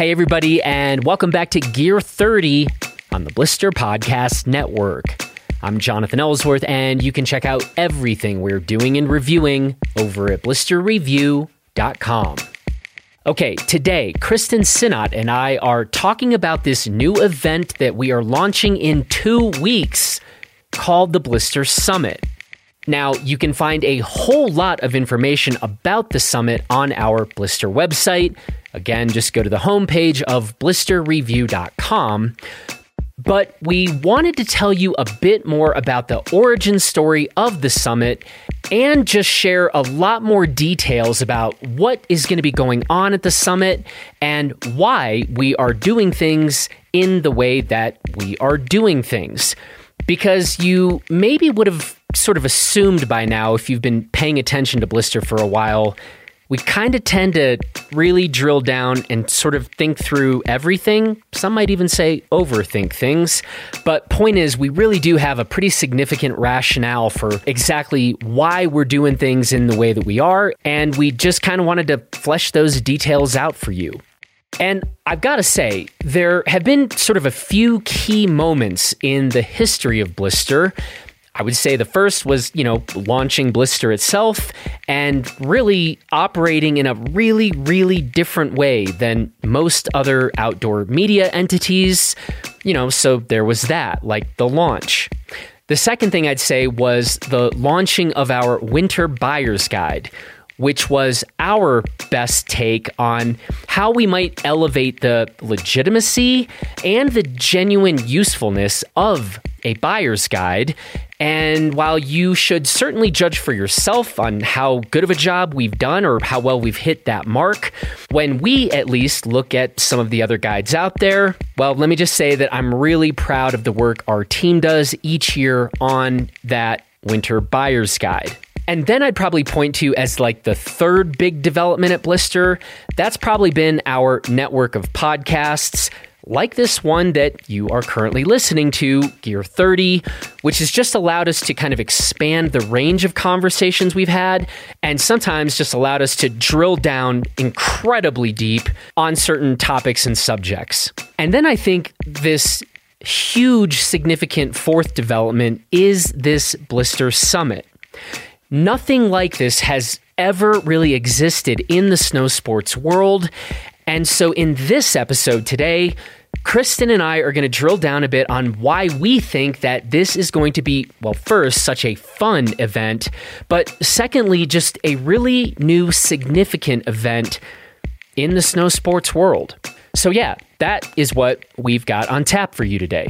Hey, everybody, and welcome back to Gear 30 on the Blister Podcast Network. I'm Jonathan Ellsworth, and you can check out everything we're doing and reviewing over at blisterreview.com. Okay, today, Kristen Sinnott and I are talking about this new event that we are launching in two weeks called the Blister Summit. Now, you can find a whole lot of information about the summit on our Blister website. Again, just go to the homepage of blisterreview.com. But we wanted to tell you a bit more about the origin story of the summit and just share a lot more details about what is going to be going on at the summit and why we are doing things in the way that we are doing things. Because you maybe would have sort of assumed by now, if you've been paying attention to Blister for a while, we kind of tend to really drill down and sort of think through everything. Some might even say overthink things. But point is, we really do have a pretty significant rationale for exactly why we're doing things in the way that we are. And we just kind of wanted to flesh those details out for you. And I've got to say, there have been sort of a few key moments in the history of Blister I would say the first was, you know, launching Blister itself and really operating in a really, really different way than most other outdoor media entities. You know, so there was that, like the launch. The second thing I'd say was the launching of our winter buyer's guide, which was our best take on how we might elevate the legitimacy and the genuine usefulness of a buyer's guide and while you should certainly judge for yourself on how good of a job we've done or how well we've hit that mark, when we at least look at some of the other guides out there, well, let me just say that I'm really proud of the work our team does each year on that winter buyer's guide. And then I'd probably point to as like the third big development at Blister. That's probably been our network of podcasts like this one that you are currently listening to, Gear 30, which has just allowed us to kind of expand the range of conversations we've had and sometimes just allowed us to drill down incredibly deep on certain topics and subjects. And then I think this huge, significant fourth development is this Blister Summit. Nothing like this has ever really existed in the snow sports world. And so, in this episode today, Kristen and I are going to drill down a bit on why we think that this is going to be, well, first, such a fun event, but secondly, just a really new, significant event in the snow sports world. So, yeah, that is what we've got on tap for you today.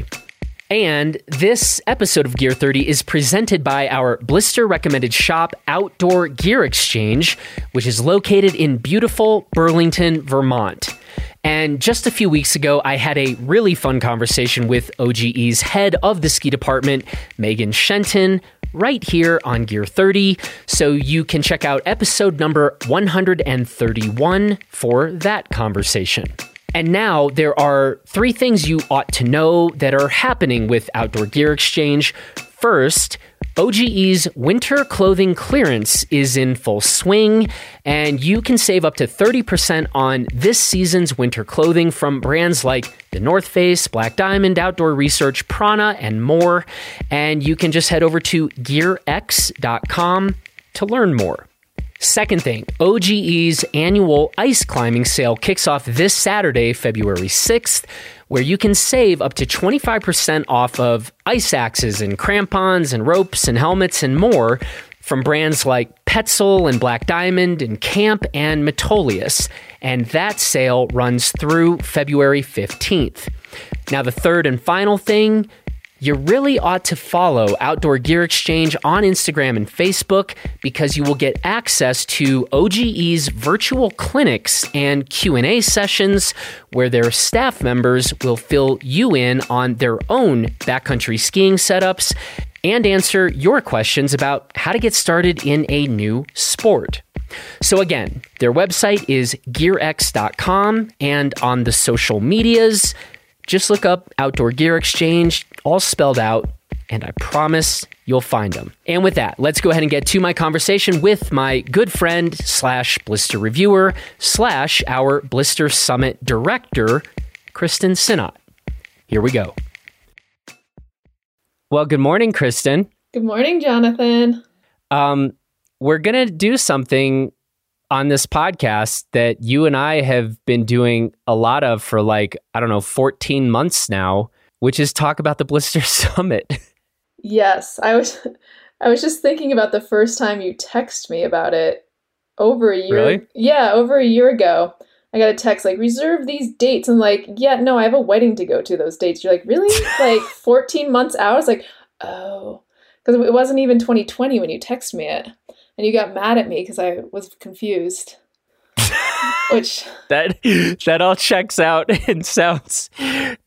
And this episode of Gear 30 is presented by our blister recommended shop, Outdoor Gear Exchange, which is located in beautiful Burlington, Vermont. And just a few weeks ago, I had a really fun conversation with OGE's head of the ski department, Megan Shenton, right here on Gear 30. So you can check out episode number 131 for that conversation. And now there are three things you ought to know that are happening with Outdoor Gear Exchange. First, OGE's winter clothing clearance is in full swing, and you can save up to 30% on this season's winter clothing from brands like The North Face, Black Diamond, Outdoor Research, Prana, and more. And you can just head over to gearx.com to learn more. Second thing, OGE's annual ice climbing sale kicks off this Saturday, February 6th, where you can save up to 25% off of ice axes and crampons and ropes and helmets and more from brands like Petzl and Black Diamond and Camp and Metolius. And that sale runs through February 15th. Now, the third and final thing, you really ought to follow Outdoor Gear Exchange on Instagram and Facebook because you will get access to OGE's virtual clinics and Q&A sessions where their staff members will fill you in on their own backcountry skiing setups and answer your questions about how to get started in a new sport. So, again, their website is gearx.com and on the social medias, Just look up Outdoor Gear Exchange, all spelled out, and I promise you'll find them. And with that, let's go ahead and get to my conversation with my good friend slash blister reviewer slash our Blister Summit director, Kristen Sinnott. Here we go. Well, good morning, Kristen. Good morning, Jonathan. Um, we're going to do something on this podcast that you and I have been doing a lot of for like, I don't know, 14 months now, which is talk about the Blister Summit. Yes, I was I was just thinking about the first time you text me about it over a year. Really? Yeah, over a year ago. I got a text like reserve these dates. I'm like, yeah, no, I have a wedding to go to those dates. You're like, really? like 14 months out? I was like, oh, because it wasn't even 2020 when you texted me it, and you got mad at me because I was confused. Which that that all checks out and sounds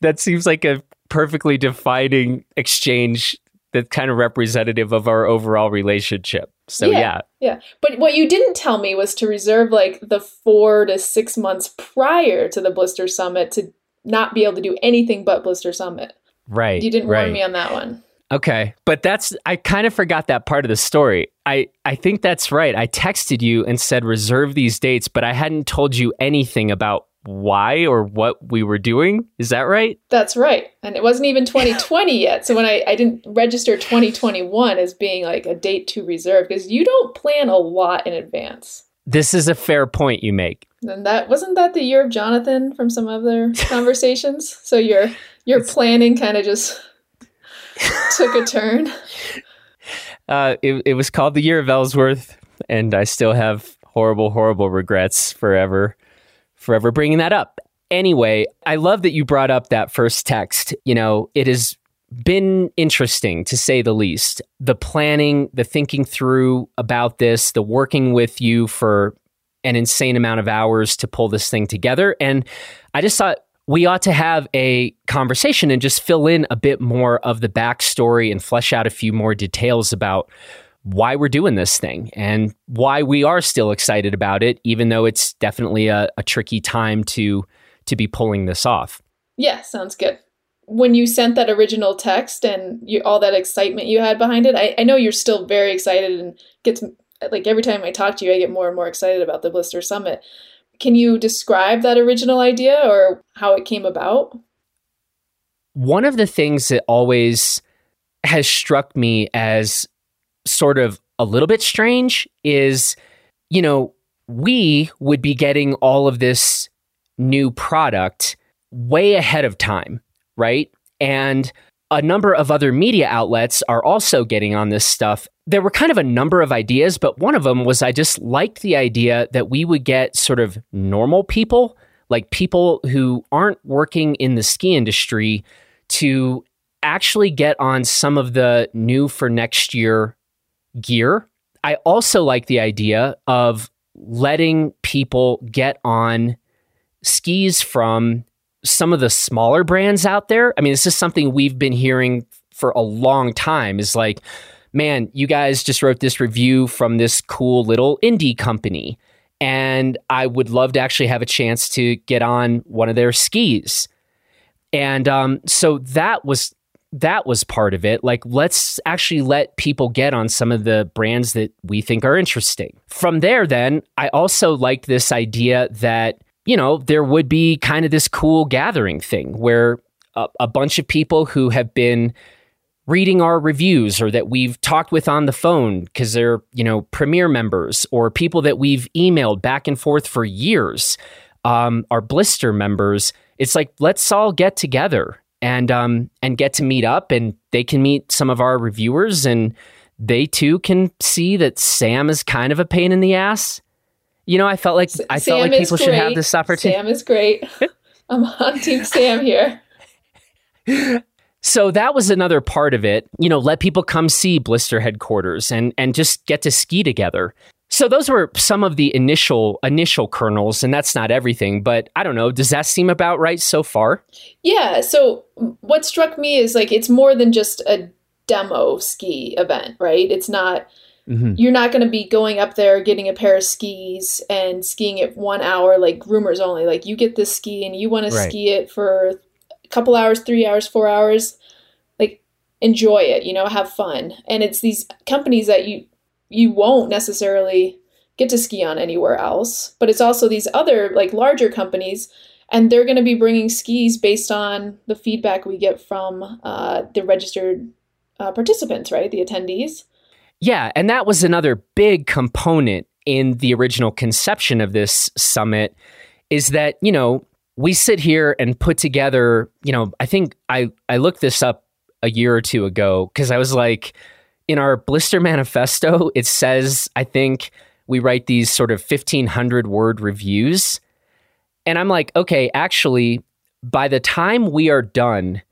that seems like a perfectly defining exchange that's kind of representative of our overall relationship. So yeah, yeah. Yeah. But what you didn't tell me was to reserve like the 4 to 6 months prior to the Blister Summit to not be able to do anything but Blister Summit. Right. You didn't right. warn me on that one. Okay, but that's I kind of forgot that part of the story. I I think that's right. I texted you and said reserve these dates, but I hadn't told you anything about why or what we were doing. Is that right? That's right. And it wasn't even 2020 yet. So when I, I didn't register 2021 as being like a date to reserve because you don't plan a lot in advance. This is a fair point you make. And that wasn't that the year of Jonathan from some other conversations. So your your planning kind of just took a turn. Uh, it, it was called the year of Ellsworth, and I still have horrible, horrible regrets forever, forever bringing that up. Anyway, I love that you brought up that first text. You know, it has been interesting to say the least. The planning, the thinking through about this, the working with you for an insane amount of hours to pull this thing together. And I just thought we ought to have a conversation and just fill in a bit more of the backstory and flesh out a few more details about why we're doing this thing and why we are still excited about it, even though it's definitely a, a tricky time to to be pulling this off. Yeah, sounds good. When you sent that original text and you, all that excitement you had behind it, I, I know you're still very excited and gets like every time I talk to you, I get more and more excited about the Blister Summit. Can you describe that original idea or how it came about? One of the things that always has struck me as sort of a little bit strange is, you know, we would be getting all of this new product way ahead of time, right? And a number of other media outlets are also getting on this stuff. There were kind of a number of ideas, but one of them was I just liked the idea that we would get sort of normal people, like people who aren't working in the ski industry, to actually get on some of the new for next year gear. I also like the idea of letting people get on skis from some of the smaller brands out there. I mean, this is something we've been hearing for a long time is like, man, you guys just wrote this review from this cool little indie company. And I would love to actually have a chance to get on one of their skis. And um, so that was that was part of it. Like, let's actually let people get on some of the brands that we think are interesting. From there, then, I also liked this idea that you know, there would be kind of this cool gathering thing where a, a, bunch of people who have been reading our reviews or that we've talked with on the phone because they're, you know, premier members or people that we've emailed back and forth for years, um, our blister members. It's like, let's all get together and um, and get to meet up and they can meet some of our reviewers and they too can see that Sam is kind of a pain in the ass you know, I felt like I Sam felt like people should have this opportunity. Sam is great. I'm on Team Sam here. So that was another part of it. You know, let people come see Blister headquarters and and just get to ski together. So those were some of the initial initial kernels, and that's not everything. But I don't know. Does that seem about right so far? Yeah. So what struck me is like it's more than just a demo ski event, right? It's not Mm-hmm. You're not going to be going up there getting a pair of skis and skiing it one hour like groomers only. Like you get this ski and you want right. to ski it for couple hours, three hours, four hours, like enjoy it, you know, have fun. And it's these companies that you you won't necessarily get to ski on anywhere else, but it's also these other like larger companies and they're going to be bringing skis based on the feedback we get from uh, the registered uh, participants, right? The attendees. Yeah, and that was another big component in the original conception of this summit is that, you know, we sit here and put together, you know, I think I I looked this up a year or two ago cuz I was like in our blister manifesto it says I think we write these sort of 1500 word reviews. And I'm like, okay, actually by the time we are done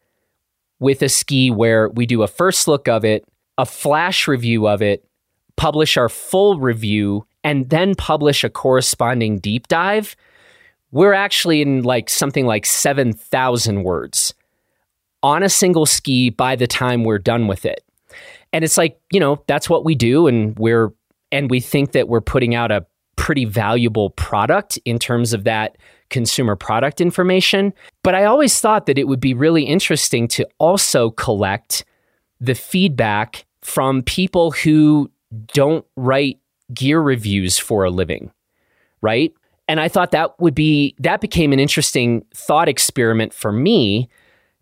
with a ski where we do a first look of it, a flash review of it, publish our full review, and then publish a corresponding deep dive, we're actually in like something like 7,000 words on a single ski by the time we're done with it. And it's like, you know, that's what we do. And we're, and we think that we're putting out a pretty valuable product in terms of that consumer product information. But I always thought that it would be really interesting to also collect the feedback from people who don't write gear reviews for a living, right? And I thought that would be, that became an interesting thought experiment for me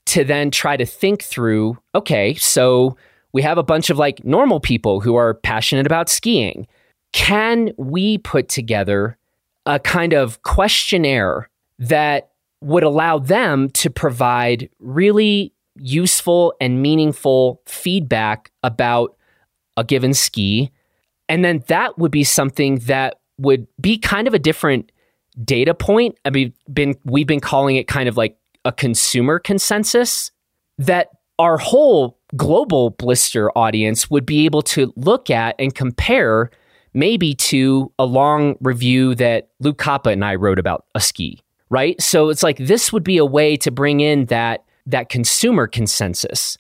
to then try to think through okay, so we have a bunch of like normal people who are passionate about skiing. Can we put together a kind of questionnaire that would allow them to provide really useful and meaningful feedback about a given ski. And then that would be something that would be kind of a different data point. I mean, been we've been calling it kind of like a consumer consensus that our whole global blister audience would be able to look at and compare maybe to a long review that Luke Koppa and I wrote about a ski, right? So it's like this would be a way to bring in that that consumer consensus,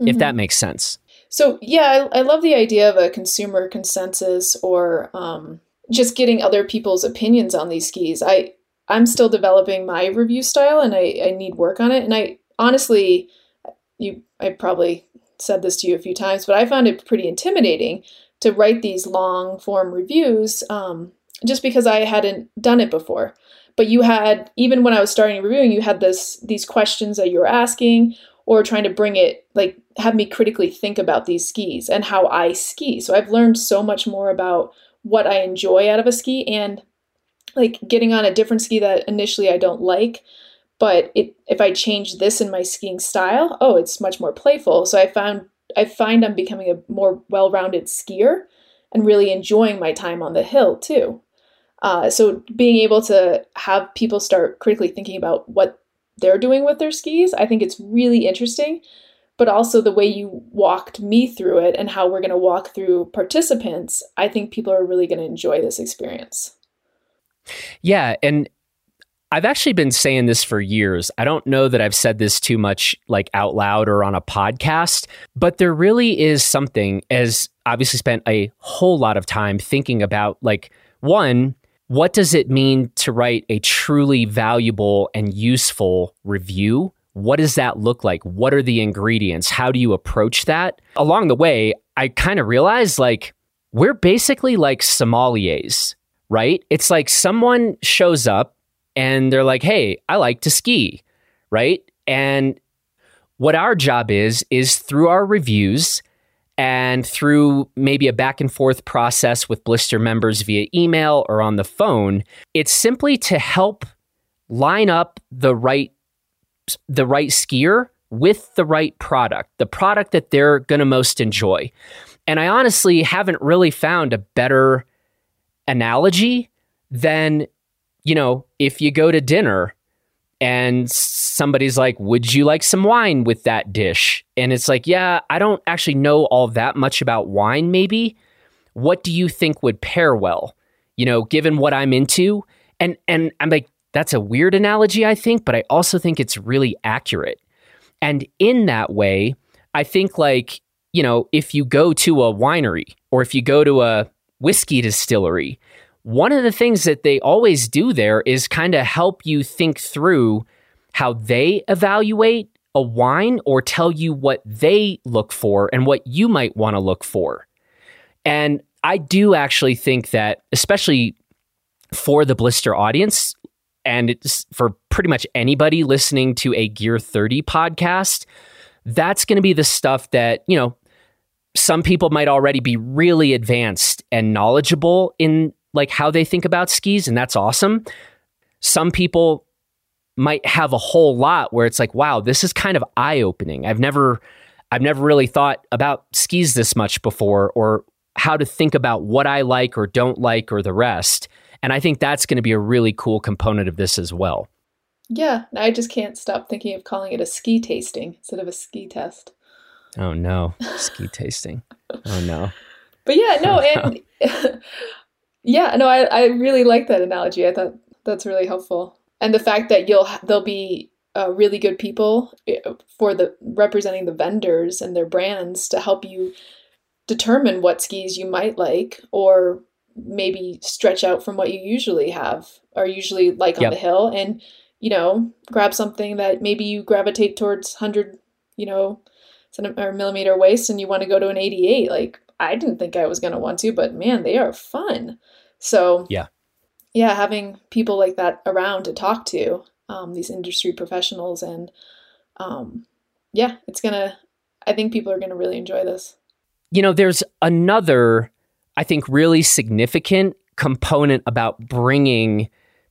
mm-hmm. if that makes sense. So yeah, I, I, love the idea of a consumer consensus or um, just getting other people's opinions on these skis. I I'm still developing my review style, and I, I need work on it. And I honestly, you I probably said this to you a few times, but I found it pretty intimidating to write these long form reviews um, just because I hadn't done it before. But you had even when I was starting reviewing, you had this these questions that you were asking or trying to bring it like have me critically think about these skis and how I ski. So I've learned so much more about what I enjoy out of a ski and like getting on a different ski that initially I don't like but it, if I change this in my skiing style, oh, it's much more playful. So I found I find I'm becoming a more well-rounded skier and really enjoying my time on the hill too. Uh, so being able to have people start critically thinking about what they're doing with their skis, I think it's really interesting. But also the way you walked me through it and how we're going to walk through participants, I think people are really going to enjoy this experience. Yeah, and I've actually been saying this for years. I don't know that I've said this too much like out loud or on a podcast, but there really is something as obviously spent a whole lot of time thinking about like one, what does it mean to write a truly valuable and useful review? What does that look like? What are the ingredients? How do you approach that? Along the way, I kind of realized like we're basically like sommeliers, right? It's like someone shows up and they're like, hey, I like to ski, right? And what our job is, is through our reviews and through maybe a back and forth process with Blister members via email or on the phone, it's simply to help line up the right the right skier with the right product, the product that they're going to most enjoy. And I honestly haven't really found a better analogy than, you know, if you go to dinner and somebody's like, Would you like some wine with that dish? And it's like, Yeah, I don't actually know all that much about wine, maybe. What do you think would pair well? You know, given what I'm into. And and I'm like, that's a weird analogy, I think, but I also think it's really accurate. And in that way, I think like, you know, if you go to a winery or if you go to a whiskey distillery one of the things that they always do there is kind of help you think through how they evaluate a wine or tell you what they look for and what you might want to look for. And I do actually think that, especially for the blister audience, and it's for pretty much anybody listening to a Gear 30 podcast, that's going to be the stuff that, you know, some people might already be really advanced and knowledgeable in like how they think about skis and that's awesome. Some people might have a whole lot where it's like, wow, this is kind of eye-opening. I've never I've never really thought about skis this much before or how to think about what I like or don't like or the rest. And I think that's going to be a really cool component of this as well. Yeah, I just can't stop thinking of calling it a ski tasting instead of a ski test. Oh no, ski tasting. Oh no. But yeah, no, and yeah, no, I, I really like that analogy. I thought that's really helpful, and the fact that you'll there'll be uh, really good people eh, for the representing the vendors and their brands to help you determine what skis you might like or maybe stretch out from what you usually have or usually like on yep. the hill and you know grab something that maybe you gravitate towards 100 you know centimeter millimeter waist and you want to go to an 88 like i didn't think i was going to want to but man they are fun. So yeah. yeah having people like that around to talk to um, these industry professionals and um, yeah it's gonna i think people are gonna really enjoy this. You know there's another i think really significant component about bringing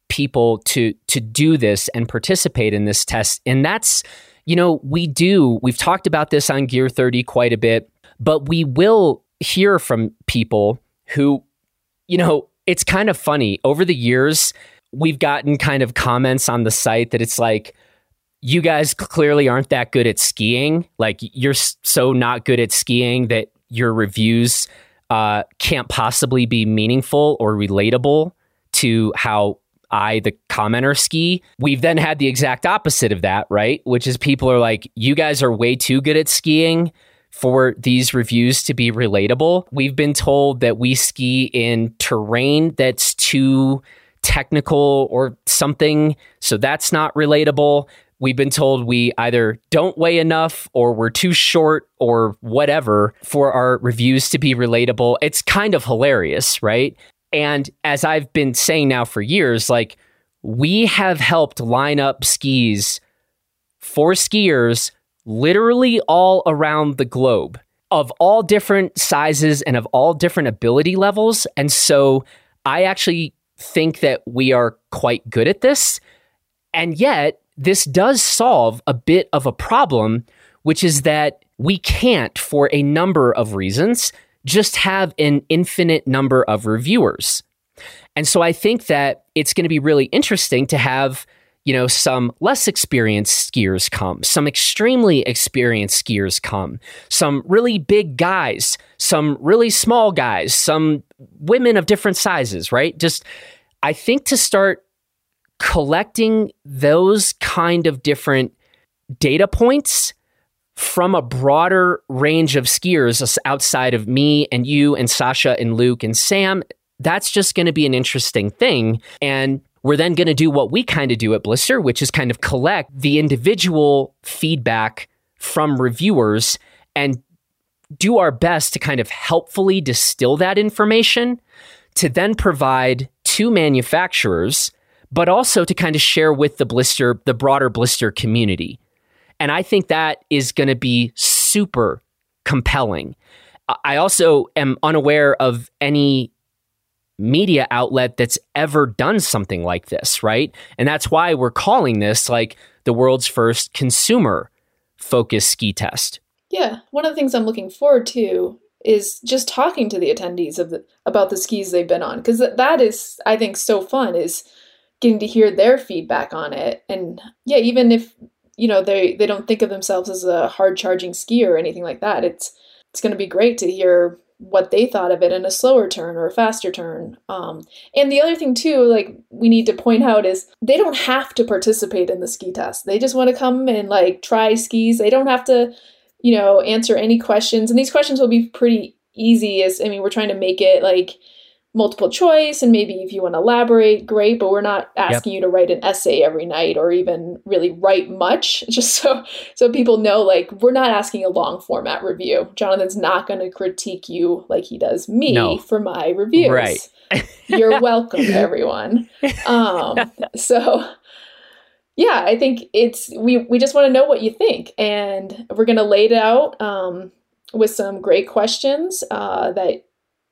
people to to do this and participate in this test and that's you know, we do, we've talked about this on Gear 30 quite a bit, but we will hear from people who, you know, it's kind of funny. Over the years, we've gotten kind of comments on the site that it's like, you guys clearly aren't that good at skiing. Like, you're so not good at skiing that your reviews uh, can't possibly be meaningful or relatable to how I, the commenter, ski. We've then had the exact opposite of that, right? Which is people are like, you guys are way too good at skiing for these reviews to be relatable. We've been told that we ski in terrain that's too technical or something, so that's not relatable. We've been told we either don't weigh enough or we're too short or whatever for our reviews to be relatable. It's kind of hilarious, right? And as I've been saying now for years, like we have helped line up skis for skiers literally all around the globe of all different sizes and of all different ability levels. And so I actually think that we are quite good at this. And yet, this does solve a bit of a problem, which is that we can't, for a number of reasons, just have an infinite number of reviewers. And so I think that it's going to be really interesting to have, you know, some less experienced skiers come, some extremely experienced skiers come, some really big guys, some really small guys, some women of different sizes, right? Just I think to start collecting those kind of different data points from a broader range of skiers outside of me and you and Sasha and Luke and Sam, that's just going to be an interesting thing. And we're then going to do what we kind of do at Blister, which is kind of collect the individual feedback from reviewers and do our best to kind of helpfully distill that information to then provide to manufacturers, but also to kind of share with the blister, the broader blister community. And I think that is going to be super compelling. I also am unaware of any media outlet that's ever done something like this, right? And that's why we're calling this like the world's first consumer focused ski test. Yeah, one of the things I'm looking forward to is just talking to the attendees of the, about the skis they've been on because that is I think so fun is getting to hear their feedback on it. And yeah even if you know they they don't think of themselves as a hard charging skier or anything like that it's it's going to be great to hear what they thought of it in a slower turn or a faster turn. Um, and the other thing too like we need to point out is they don't have to participate in the ski test. They just want to come and like try skis. They don't have to you know answer any questions. And these questions will be pretty easy as i mean we're trying to make it like multiple choice and maybe if you want to elaborate great but we're not asking yep. you to write an essay every night or even really write much just so so people know like we're not asking a long format review jonathan's not going to critique you like he does me no. for my reviews right you're welcome everyone um so yeah i think it's we we just want to know what you think and we're going to lay it out um with some great questions uh, that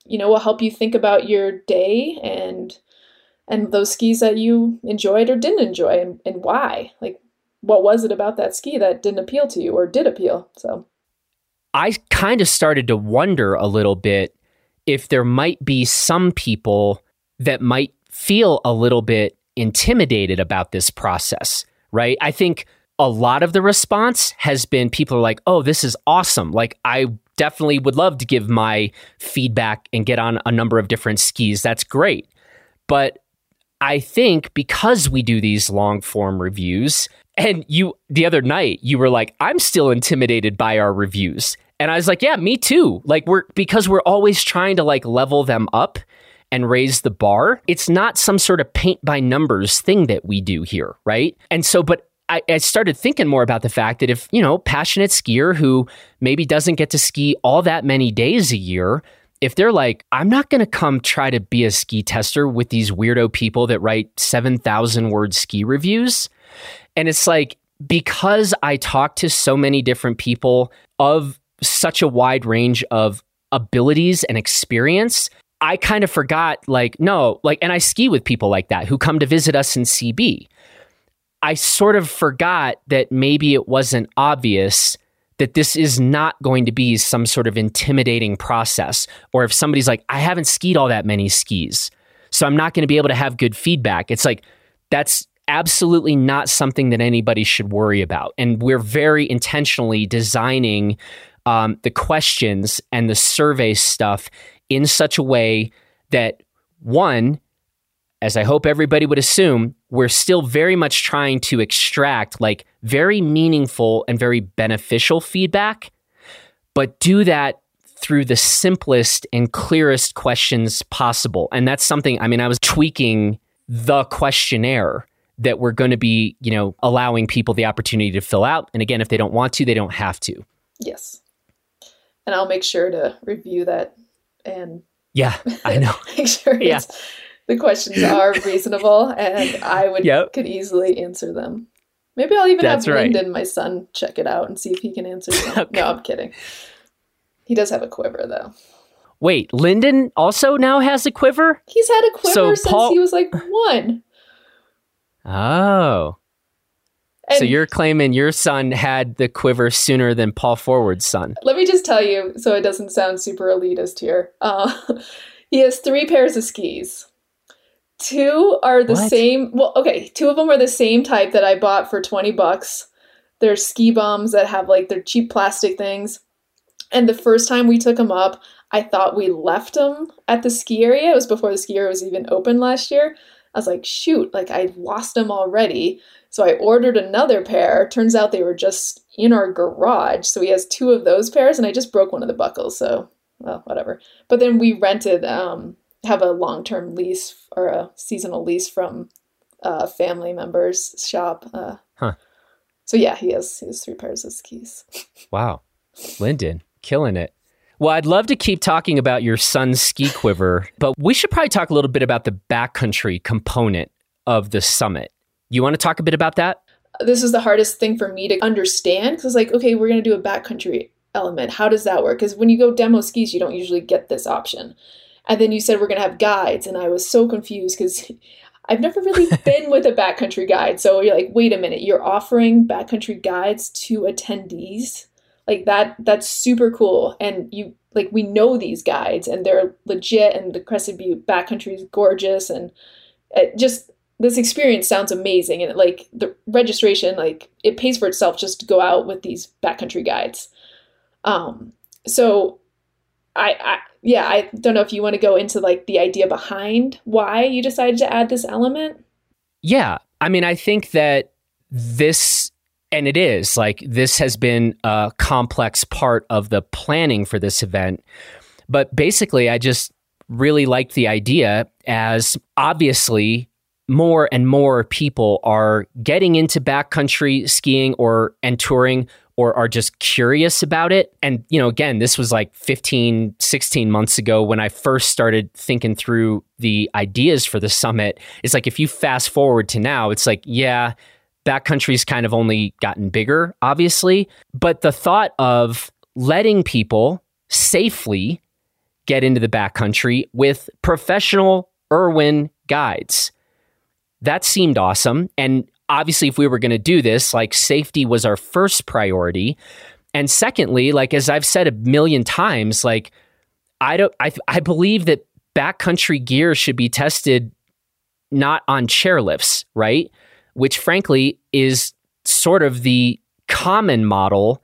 you know will help you think about your day and and those skis that you enjoyed or didn't enjoy and, and why. Like what was it about that ski that didn't appeal to you or did appeal? So i kind of started to wonder a little bit if there might be some people that might feel a little bit intimidated about this process right? I think a lot of the response has been people are like, oh, this is awesome. Like, I definitely would love to give my feedback and get on a number of different skis. That's great. But I think because we do these long form reviews, and you the other night you were like, I'm still intimidated by our reviews. And I was like, yeah, me too. Like we're because we're always trying to like level them up and raise the bar. It's not some sort of paint by numbers thing that we do here, right? And so but I, I, started thinking more about the fact that if, you know, passionate skier who maybe doesn't get to ski all that many days a year, if they're like, I'm not going to come try to be a ski tester with these weirdo people that write 7,000 word ski reviews. And it's like, because I talk to so many different people of such a wide range of abilities and experience, I kind of forgot, like, no, like, and I ski with people like that who come to visit us in CB. I sort of forgot that maybe it wasn't obvious that this is not going to be some sort of intimidating process. Or if somebody's like, I haven't skied all that many skis, so I'm not going to be able to have good feedback. It's like, that's absolutely not something that anybody should worry about. And we're very intentionally designing um, the questions and the survey stuff in such a way that one, as I hope everybody would assume, we're still very much trying to extract like very meaningful and very beneficial feedback, but do that through the simplest and clearest questions possible. And that's something, I mean, I was tweaking the questionnaire that we're going to be, you know, allowing people the opportunity to fill out. And again, if they don't want to, they don't have to. Yes. And I'll make sure to review that and yeah, I know. make sure yeah the questions are reasonable and I would yep. could easily answer them. Maybe I'll even That's have right. Lyndon, my son, check it out and see if he can answer them. okay. No, I'm kidding. He does have a quiver though. Wait, Lyndon also now has a quiver? He's had a quiver so since Paul... he was like one. Oh. And so you're claiming your son had the quiver sooner than Paul Forward's son. Let me just tell you, so it doesn't sound super elitist here. Uh, he has three pairs of skis. Two are the what? same. Well, okay, two of them are the same type that I bought for 20 bucks. They're ski bums that have like their cheap plastic things. And the first time we took them up, I thought we left them at the ski area. It was before the ski area was even open last year. I was like, shoot, like I lost them already. So I ordered another pair. Turns out they were just in our garage. So he has two of those pairs, and I just broke one of the buckles. So, well, whatever. But then we rented um, have a long term lease or a seasonal lease from a family member's shop. Uh, huh. So yeah, he has he has three pairs of skis. wow, Lyndon, killing it. Well, I'd love to keep talking about your son's ski quiver, but we should probably talk a little bit about the backcountry component of the summit. You want to talk a bit about that? This is the hardest thing for me to understand because, like, okay, we're going to do a backcountry element. How does that work? Because when you go demo skis, you don't usually get this option. And then you said we're going to have guides. And I was so confused because I've never really been with a backcountry guide. So you're like, wait a minute, you're offering backcountry guides to attendees? Like that, that's super cool. And you, like, we know these guides and they're legit and the Crested Butte backcountry is gorgeous. And it just, this experience sounds amazing. And like the registration, like it pays for itself just to go out with these backcountry guides. Um, so I, I yeah, I don't know if you want to go into like the idea behind why you decided to add this element. Yeah. I mean, I think that this, and it is like this has been a complex part of the planning for this event. But basically, I just really liked the idea as obviously more and more people are getting into backcountry skiing or and touring or are just curious about it. And, you know, again, this was like 15, 16 months ago when I first started thinking through the ideas for the summit. It's like if you fast forward to now, it's like, yeah, backcountry's kind of only gotten bigger, obviously. But the thought of letting people safely get into the backcountry with professional Irwin guides. That seemed awesome. And obviously, if we were going to do this, like safety was our first priority. And secondly, like as I've said a million times, like I don't, I, I believe that backcountry gear should be tested not on chairlifts, right? Which frankly is sort of the common model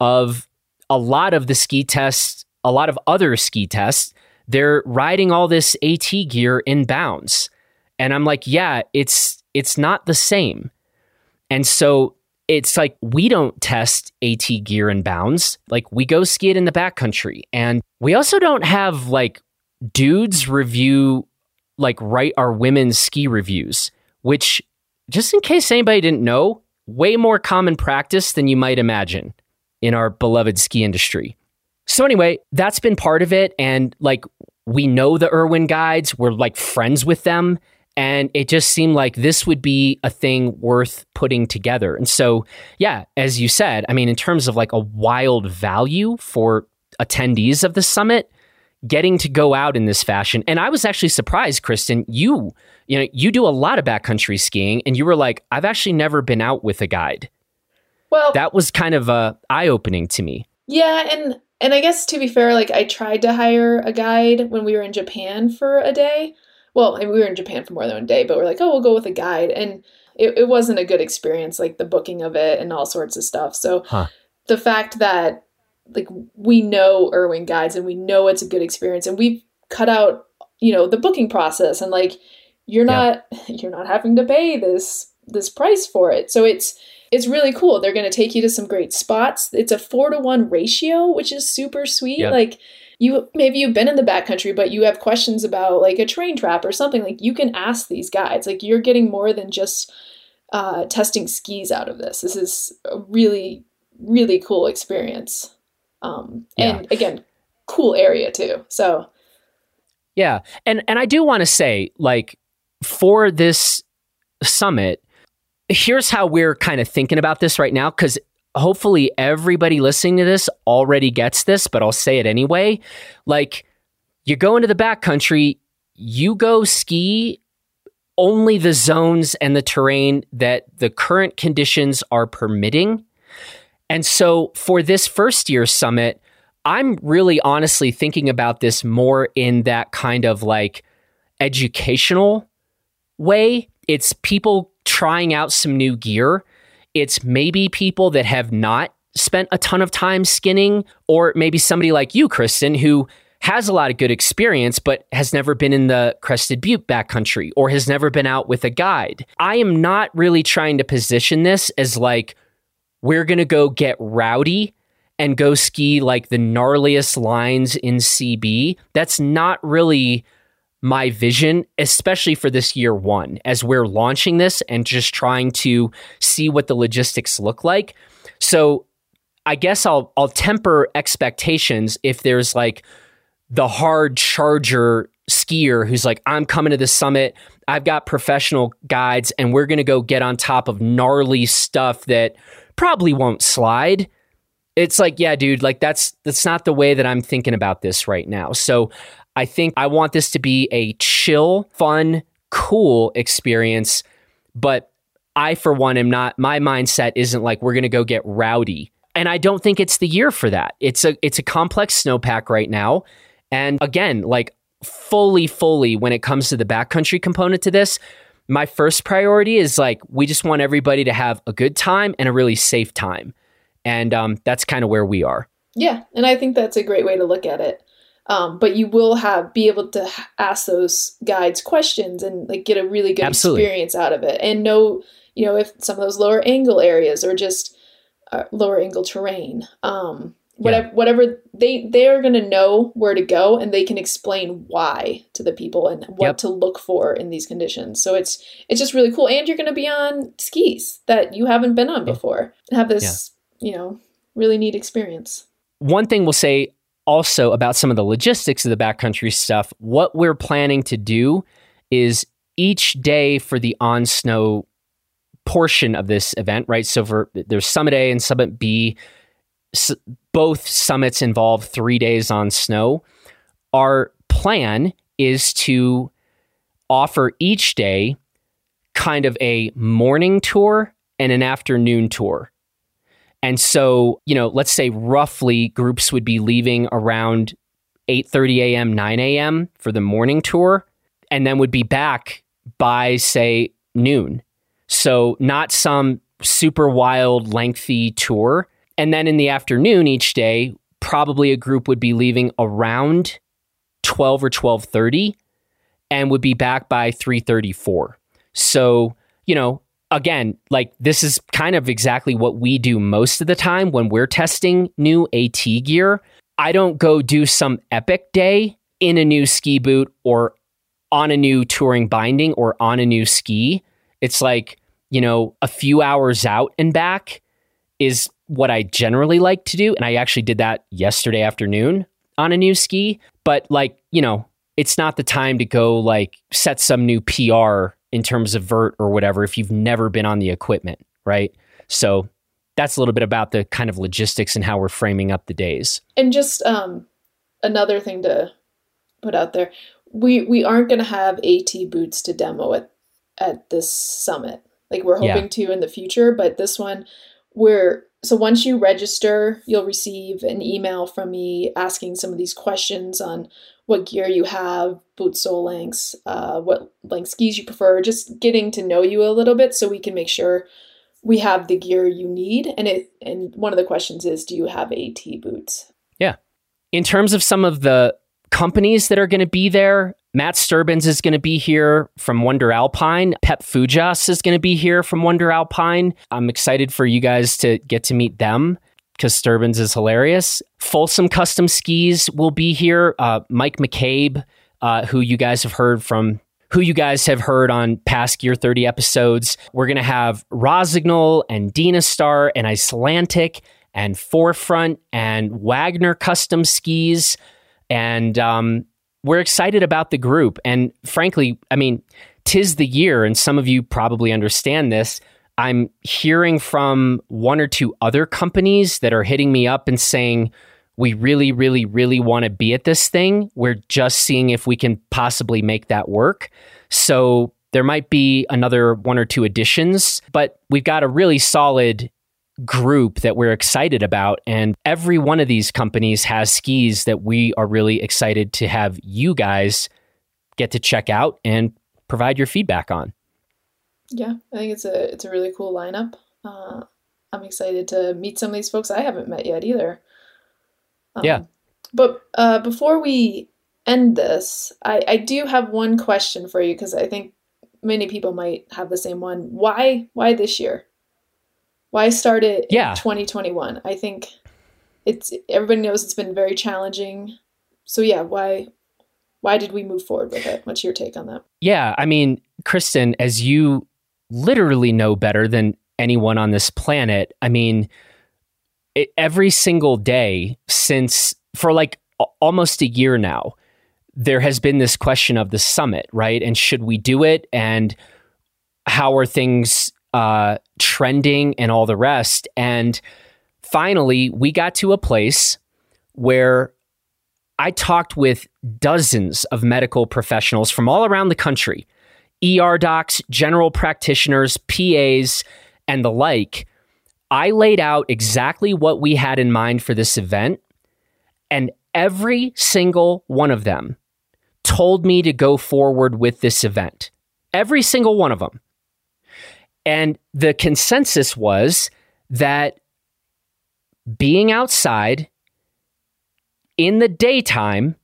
of a lot of the ski tests, a lot of other ski tests. They're riding all this AT gear in bounds. And I'm like, yeah, it's it's not the same. And so it's like we don't test AT gear and bounds. Like we go ski it in the backcountry. And we also don't have like dudes review like write our women's ski reviews, which just in case anybody didn't know, way more common practice than you might imagine in our beloved ski industry. So anyway, that's been part of it and like we know the Irwin guides, we're like friends with them and it just seemed like this would be a thing worth putting together. And so, yeah, as you said, I mean, in terms of like a wild value for attendees of the summit, getting to go out in this fashion. And I was actually surprised, Kristen, you, you know, you do a lot of backcountry skiing and you were like, I've actually never been out with a guide. Well, that was kind of uh, eye-opening to me. Yeah, and and I guess to be fair, like I tried to hire a guide when we were in Japan for a day well, and we were in Japan for more than one day, but we're like, oh, we'll go with a guide. And it, it wasn't a good experience, like the booking of it and all sorts of stuff. So huh. the fact that like we know Irwin guides and we know it's a good experience and we've cut out, you know, the booking process and like you're not you're not having to pay this this price for it. So it's it's really cool. They're going to take you to some great spots. It's a 4 to 1 ratio, which is super sweet. Yep. Like you maybe you've been in the backcountry but you have questions about like a terrain trap or something like you can ask these guides like you're getting more than just uh, testing skis out of this. This is a really really cool experience. Um, and yeah. again cool area too so. Yeah and and i do want to say like for this summit here's how we're kind of thinking about this right now because hopefully everybody listening to this already gets this, but I'll say it anyway. Like, you go into the backcountry, you go ski only the zones and the terrain that the current conditions are permitting. And so for this first year summit, I'm really honestly thinking about this more in that kind of like educational way. It's people trying out some new gear it's maybe people that have not spent a ton of time skinning, or maybe somebody like you, Kristen, who has a lot of good experience, but has never been in the Crested Butte backcountry or has never been out with a guide. I am not really trying to position this as like, we're going to go get rowdy and go ski like the gnarliest lines in CB. That's not really my vision, especially for this year one, as we're launching this and just trying to see what the logistics look like. So I guess I'll I'll temper expectations if there's like the hard charger skier who's like, I'm coming to the summit. I've got professional guides and we're gonna go get on top of gnarly stuff that probably won't slide. It's like, yeah, dude, like that's that's not the way that I'm thinking about this right now. So I think I want this to be a chill, fun, cool experience. But I, for one, am not, my mindset isn't like we're going to go get rowdy. And I don't think it's the year for that. It's a, it's a complex snowpack right now. And again, like fully, fully, when it comes to the backcountry component to this, my first priority is like we just want everybody to have a good time and a really safe time. And um, that's kind of where we are. Yeah. And I think that's a great way to look at it. Um, but you will have be able to ask those guides questions and like get a really good Absolutely. experience out of it. And know you know if some of those lower angle areas or just uh, lower angle terrain um, whatever whatever they they are going to know where to go and they can explain why to the people and what Yep. to look for in these conditions. So it's it's just really cool. And you're going to be on skis that you haven't been on before. And have this you know really neat experience. One thing we'll say also about some of the logistics of the backcountry stuff, what we're planning to do is each day for the on snow portion of this event, right? So for there's Summit A and Summit B, s- both summits involve three days on snow. Our plan is to offer each day kind of a morning tour and an afternoon tour. And so, you know, let's say roughly groups would be leaving around 8:30 a.m., 9 a.m. for the morning tour and then would be back by say noon. So, not some super wild lengthy tour. And then in the afternoon each day, probably a group would be leaving around 12 or 12:30 and would be back by 3:34. So, you know, again, like this is kind of exactly what we do most of the time when we're testing new AT gear. I don't go do some epic day in a new ski boot or on a new touring binding or on a new ski. It's like, you know, a few hours out and back is what I generally like to do. And I actually did that yesterday afternoon on a new ski. But like, you know, it's not the time to go like set some new PR in terms of vert or whatever if you've never been on the equipment, right? So that's a little bit about the kind of logistics and how we're framing up the days. and just um another thing to put out there we we aren't going to have AT boots to demo at at this summit like we're Yeah. hoping to in the future but this one we're so once you register you'll receive an email from me asking some of these questions on what gear you have boot sole lengths uh, what length skis you prefer just getting to know you a little bit so we can make sure we have the gear you need and it and one of the questions is do you have AT boots Yeah. in terms of some of the companies that are going to be there, Matt Sterbenz is going to be here from WNDR Alpine. Pep Fujas is going to be here from WNDR Alpine. I'm excited for you guys to get to meet them because Sterbenz is hilarious. Folsom Custom Skis will be here. Uh, Mike McCabe, uh, who you guys have heard from. Who you guys have heard on past Gear 30 episodes. We're going to have Rossignol and Dynastar and Icelantic and Forefront and Wagner Custom Skis. And um, we're excited about the group. And frankly, I mean, tis the year, and some of you probably understand this. I'm hearing from one or two other companies that are hitting me up and saying, we really, really, really want to be at this thing. We're just seeing if we can possibly make that work. So there might be another one or two additions, but we've got a really solid group that we're excited about. And every one of these companies has skis that we are really excited to have you guys get to check out and provide your feedback on. Yeah, I think it's a it's a really cool lineup. Uh, I'm excited to meet some of these folks I haven't met yet either. Um, Yeah. But uh, before we end this, I, I do have one question for you because I think many people might have the same one. Why why this year? Why start it Yeah. 2021? I think it's everybody knows it's been very challenging. So yeah, why why did we move forward with it? What's your take on that? Yeah, I mean, Kristen, as you literally know better than anyone on this planet, I mean, it, every single day since for like a- almost a year now, there has been this question of the summit, right? And should we do it? And how are things uh, trending and all the rest? And finally, we got to a place where I talked with dozens of medical professionals from all around the country ER docs, general practitioners, PAs, and the like. I laid out exactly what we had in mind for this event, and every single one of them told me to go forward with this event. Every single one of them. And the consensus was that being outside in the daytime,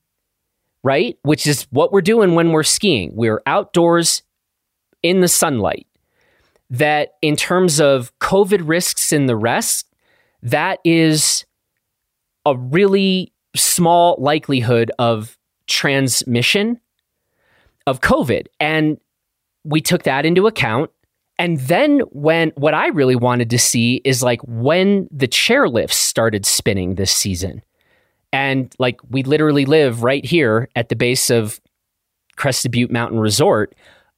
right? Which is what we're doing when we're skiing. We're outdoors in the sunlight. That in terms of COVID risks and the rest, that is a really small likelihood of transmission of COVID. And we took that into account. And then when what I really wanted to see is like when the chairlifts started spinning this season. And like we literally live right here at the base of Crested Butte Mountain Resort.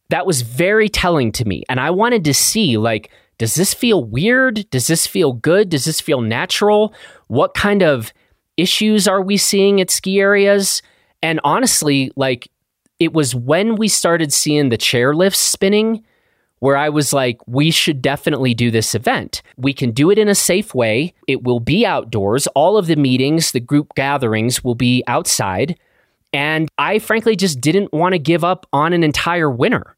That was very telling to me. And I wanted to see like does this feel weird? Does this feel good? Does this feel natural? What kind of issues are we seeing at ski areas? And honestly, like it was when we started seeing the chairlifts spinning where I was like, we should definitely do this event. We can do it in a safe way. It will be outdoors. All of the meetings, the group gatherings will be outside. And I frankly just didn't want to give up on an entire winter.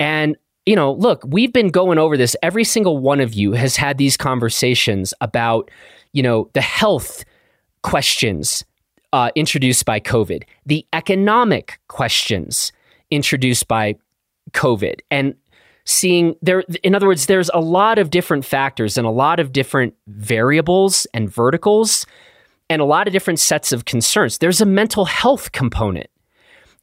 And, you know, look, we've been going over this. Every single one of you has had these conversations about, you know, the health questions uh, introduced by COVID, the economic questions introduced by COVID, and seeing there, in other words, there's a lot of different factors and a lot of different variables and verticals and a lot of different sets of concerns. There's a mental health component.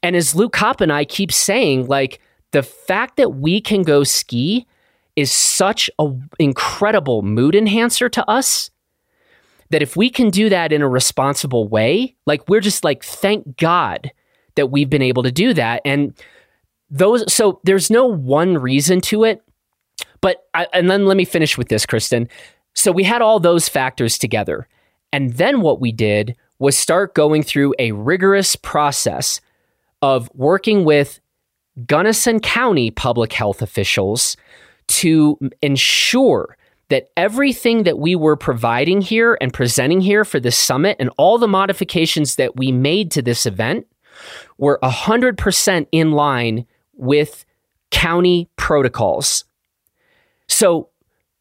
And as Luke Koppa and I keep saying, like the fact that we can go ski is such an incredible mood enhancer to us that if we can do that in a responsible way, like we're just like, thank God that we've been able to do that. And those, so there's no one reason to it. But, I, and then let me finish with this, Kristen. So we had all those factors together. And then what we did was start going through a rigorous process of working with Gunnison County public health officials to ensure that everything that we were providing here and presenting here for this summit and all the modifications that we made to this event were 100% in line with county protocols. So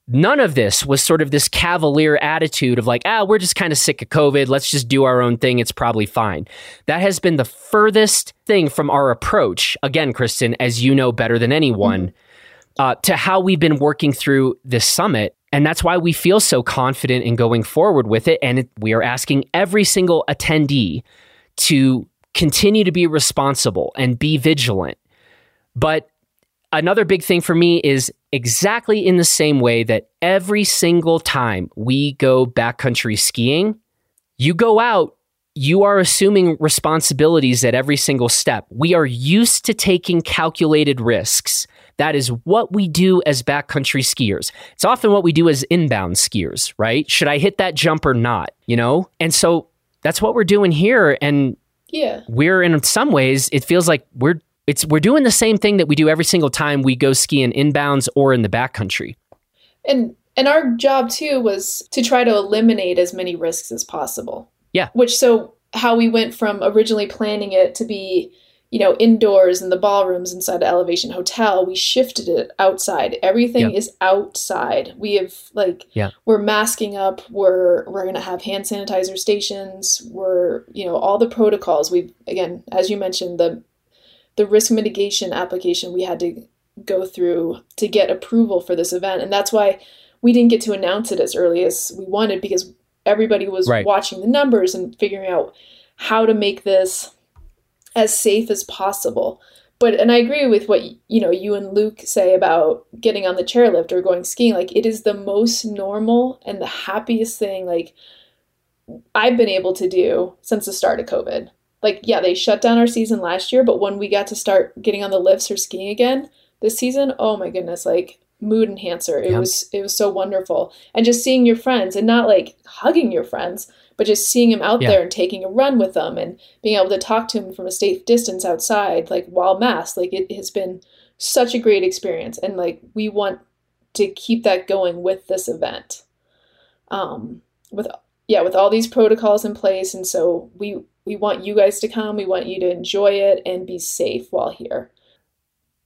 none of this was sort of this cavalier attitude of like, ah, we're just kind of sick of COVID. Let's just do our own thing. It's probably fine. That has been the furthest thing from our approach. Again, Kristen, as you know better than anyone, mm-hmm. uh, to how we've been working through this summit. And that's why we feel so confident in going forward with it. And we are asking every single attendee to continue to be responsible and be vigilant. But another big thing for me is exactly in the same way that every single time we go backcountry skiing, you go out, you are assuming responsibilities at every single step. We are used to taking calculated risks. That is what we do as backcountry skiers. It's often what we do as inbound skiers, right? Should I hit that jump or not? You know? And so that's what we're doing here. And yeah, we're in some ways, it feels like we're it's we're doing the same thing that we do every single time we go ski in inbounds or in the backcountry. And and our job too was to try to eliminate as many risks as possible. Yeah. Which so how we went from originally planning it to be you know, indoors in the ballrooms inside the Elevation Hotel. We shifted it outside. Everything yep. is outside. We have like yeah. we're masking up. We're we're gonna have hand sanitizer stations. We're you know all the protocols. We again, as you mentioned, the the risk mitigation application we had to go through to get approval for this event, and that's why we didn't get to announce it as early as we wanted because everybody was right. watching the numbers and figuring out how to make this as safe as possible. But and I agree with what you know you and Luke say about getting on the chairlift or going skiing. Like it is the most normal and the happiest thing like I've been able to do since the start of COVID. Like yeah, they shut down our season last year, but when we got to start getting on the lifts or skiing again this season, oh my goodness, like mood enhancer. It yep. was it was so wonderful. And just seeing your friends and not like hugging your friends, but just seeing him out yeah. there and taking a run with them and being able to talk to him from a safe distance outside, like while masked, like it has been such a great experience. And like we want to keep that going with this event. Um, with yeah, with all these protocols in place, and so we we want you guys to come. We want you to enjoy it and be safe while here.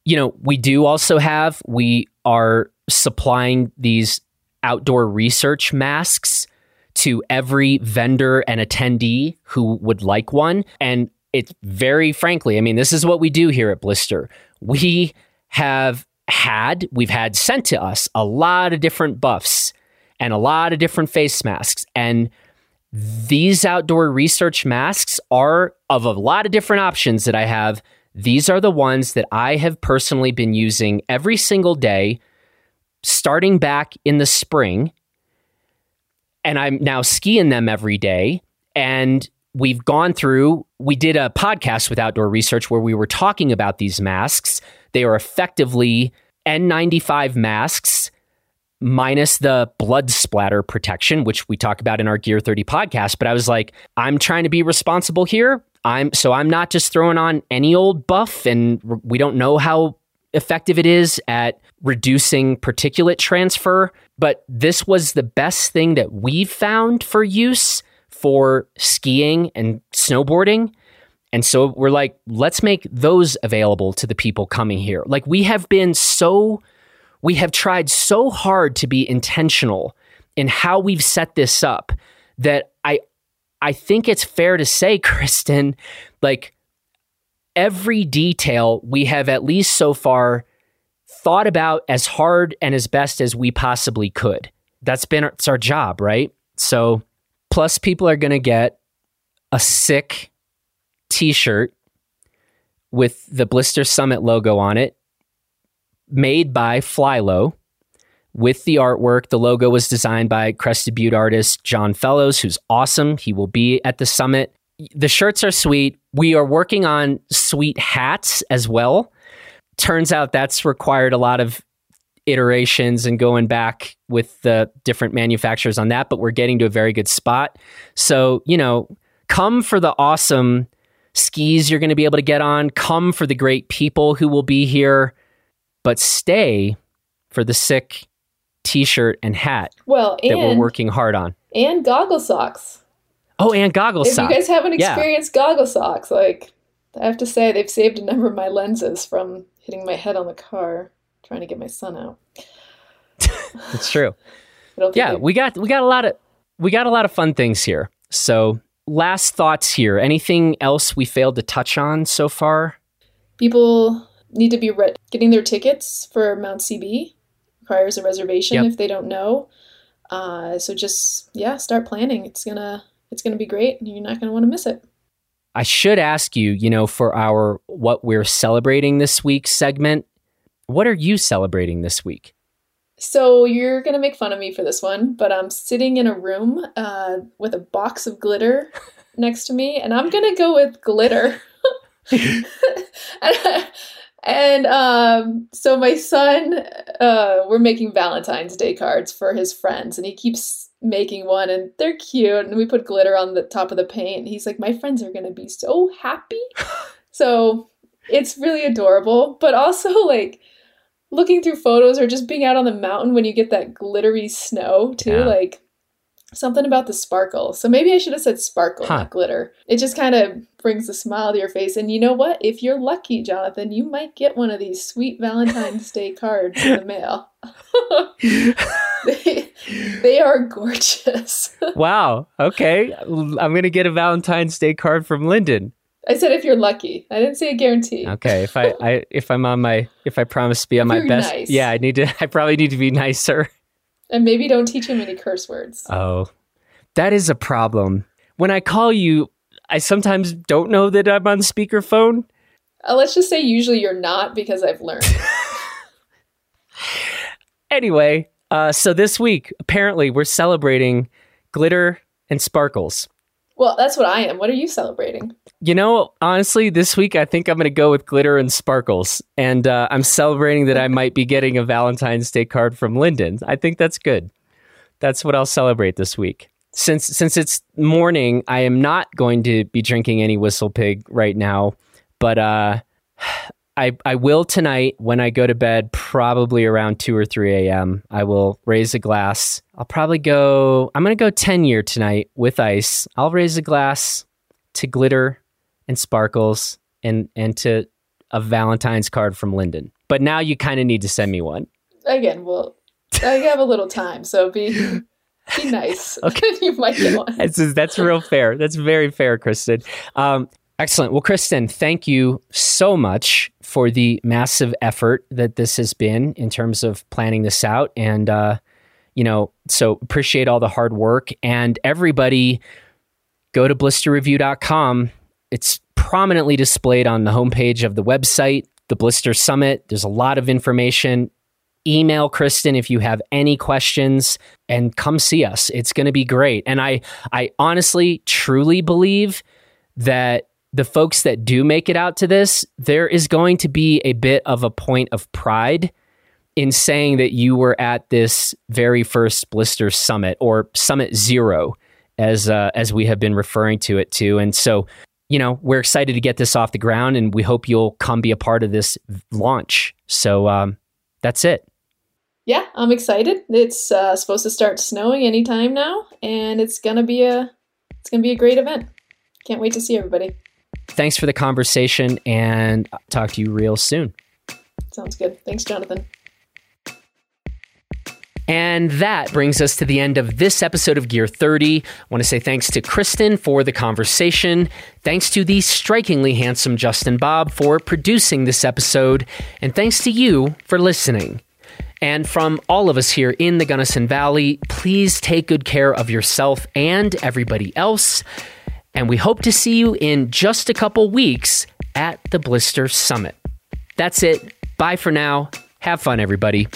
You know, we do also have we are supplying these outdoor research masks to every vendor and attendee who would like one. And it's very frankly, I mean, this is what we do here at Blister. We have had, we've had sent to us a lot of different buffs and a lot of different face masks. And these outdoor research masks are of a lot of different options that I have. These are the ones that I have personally been using every single day, starting back in the spring. And I'm now skiing them every day. And we've gone through, we did a podcast with Outdoor Research where we were talking about these masks. They are effectively N95 masks minus the blood splatter protection, which we talk about in our Gear 30 podcast. But I was like, I'm trying to be responsible here. I'm so I'm not just throwing on any old buff, and we don't know how effective it is at reducing particulate transfer. But this was the best thing that we've found for use for skiing and snowboarding. And so we're like, let's make those available to the people coming here. Like we have been so we have tried so hard to be intentional in how we've set this up that I I think it's fair to say, Kristen, like every detail we have at least so far thought about as hard and as best as we possibly could. That's been it's our job, right? So plus people are going to get a sick t-shirt with the Blister Summit logo on it made by Flylow with the artwork. The logo was designed by Crested Butte artist John Fellows, who's awesome. He will be at the summit. The shirts are sweet. We are working on sweet hats as well. Turns out that's required a lot of iterations and going back with the different manufacturers on that, but we're getting to a very good spot. So, you know, come for the awesome skis you're going to be able to get on, come for the great people who will be here but stay for the sick t-shirt and hat well, and, that we're working hard on. And goggle socks. Oh, and goggle if socks. you guys haven't experienced yeah. goggle socks, like I have to say they've saved a number of my lenses from hitting my head on the car trying to get my son out. it's true. yeah, we got we got a lot of we got a lot of fun things here. So, last thoughts here. Anything else we failed to touch on so far? People need to be re- getting their tickets for Mount CB requires a reservation yep. if they don't know. Uh, so just yeah, start planning. It's gonna it's gonna be great, and you're not gonna want to miss it. I should ask you, you know, for our what we're celebrating this week segment, what are you celebrating this week? So you're gonna make fun of me for this one, but I'm sitting in a room uh, with a box of glitter next to me, and I'm gonna go with glitter. And um, so my son, uh, we're making Valentine's Day cards for his friends, and he keeps making one, and they're cute. And we put glitter on the top of the paint. He's like, "My friends are gonna be so happy." so it's really adorable, but also like looking through photos or just being out on the mountain when you get that glittery snow too. Yeah. Like something about the sparkle. So maybe I should have said sparkle, huh. not glitter. It just kind of brings a smile to your face. And you know what? If you're lucky, Jonathan, you might get one of these sweet Valentine's Day cards in the mail. they, they are gorgeous. wow. Okay. I'm going to get a Valentine's Day card from Lyndon. I said if you're lucky. I didn't say a guarantee. Okay. If I, I if I'm on my if I promise to be on my best, nice. yeah, I need to. I probably need to be nicer. And maybe don't teach him any curse words. Oh, that is a problem. When I call you, I sometimes don't know that I'm on speakerphone. Uh, let's just say usually you're not because I've learned. anyway, uh, so this week, apparently, we're celebrating glitter and sparkles. Well, that's what I am. What are you celebrating? You know, honestly, this week I think I'm going to go with glitter and sparkles. And uh, I'm celebrating that I might be getting a Valentine's Day card from Lyndon. I think that's good. That's what I'll celebrate this week. Since since it's morning, I am not going to be drinking any Whistle Pig right now, but uh, I, I will tonight when I go to bed, probably around 2 or 3 a.m. I will raise a glass. I'll probably go, I'm going to go 10 year tonight with ice. I'll raise a glass to glitter and sparkles and, and to a Valentine's card from Lyndon. But now you kind of need to send me one. Again, well, I have a little time, so be be nice. Okay. you might get one. That's, that's real fair. That's very fair, Kristen. Um, Excellent. Well, Kristen, thank you so much for the massive effort that this has been in terms of planning this out. And, uh, you know, so appreciate all the hard work and everybody go to blisterreview.com. It's prominently displayed on the homepage of the website, the Blister Summit. There's a lot of information. Email Kristen if you have any questions and come see us. It's going to be great. And I I honestly truly believe that the folks that do make it out to this, there is going to be a bit of a point of pride in saying that you were at this very first blister summit or summit zero as uh, as we have been referring to it to and so you know we're excited to get this off the ground and we hope you'll come be a part of this launch. So um, that's it. Yeah i'm excited. It's uh, supposed to start snowing anytime now and it's gonna be a it's gonna be a great event. Can't wait to see everybody. Thanks for the conversation and I'll talk to you real soon. Sounds good. Thanks jonathan and that brings us to the end of this episode of Gear 30. I want to say thanks to Kristen for the conversation. Thanks to the strikingly handsome Justin Bob for producing this episode. And thanks to you for listening. And from all of us here in the Gunnison Valley, please take good care of yourself and everybody else. And we hope to see you in just a couple weeks at the Blister Summit. That's it. Bye for now. Have fun, everybody.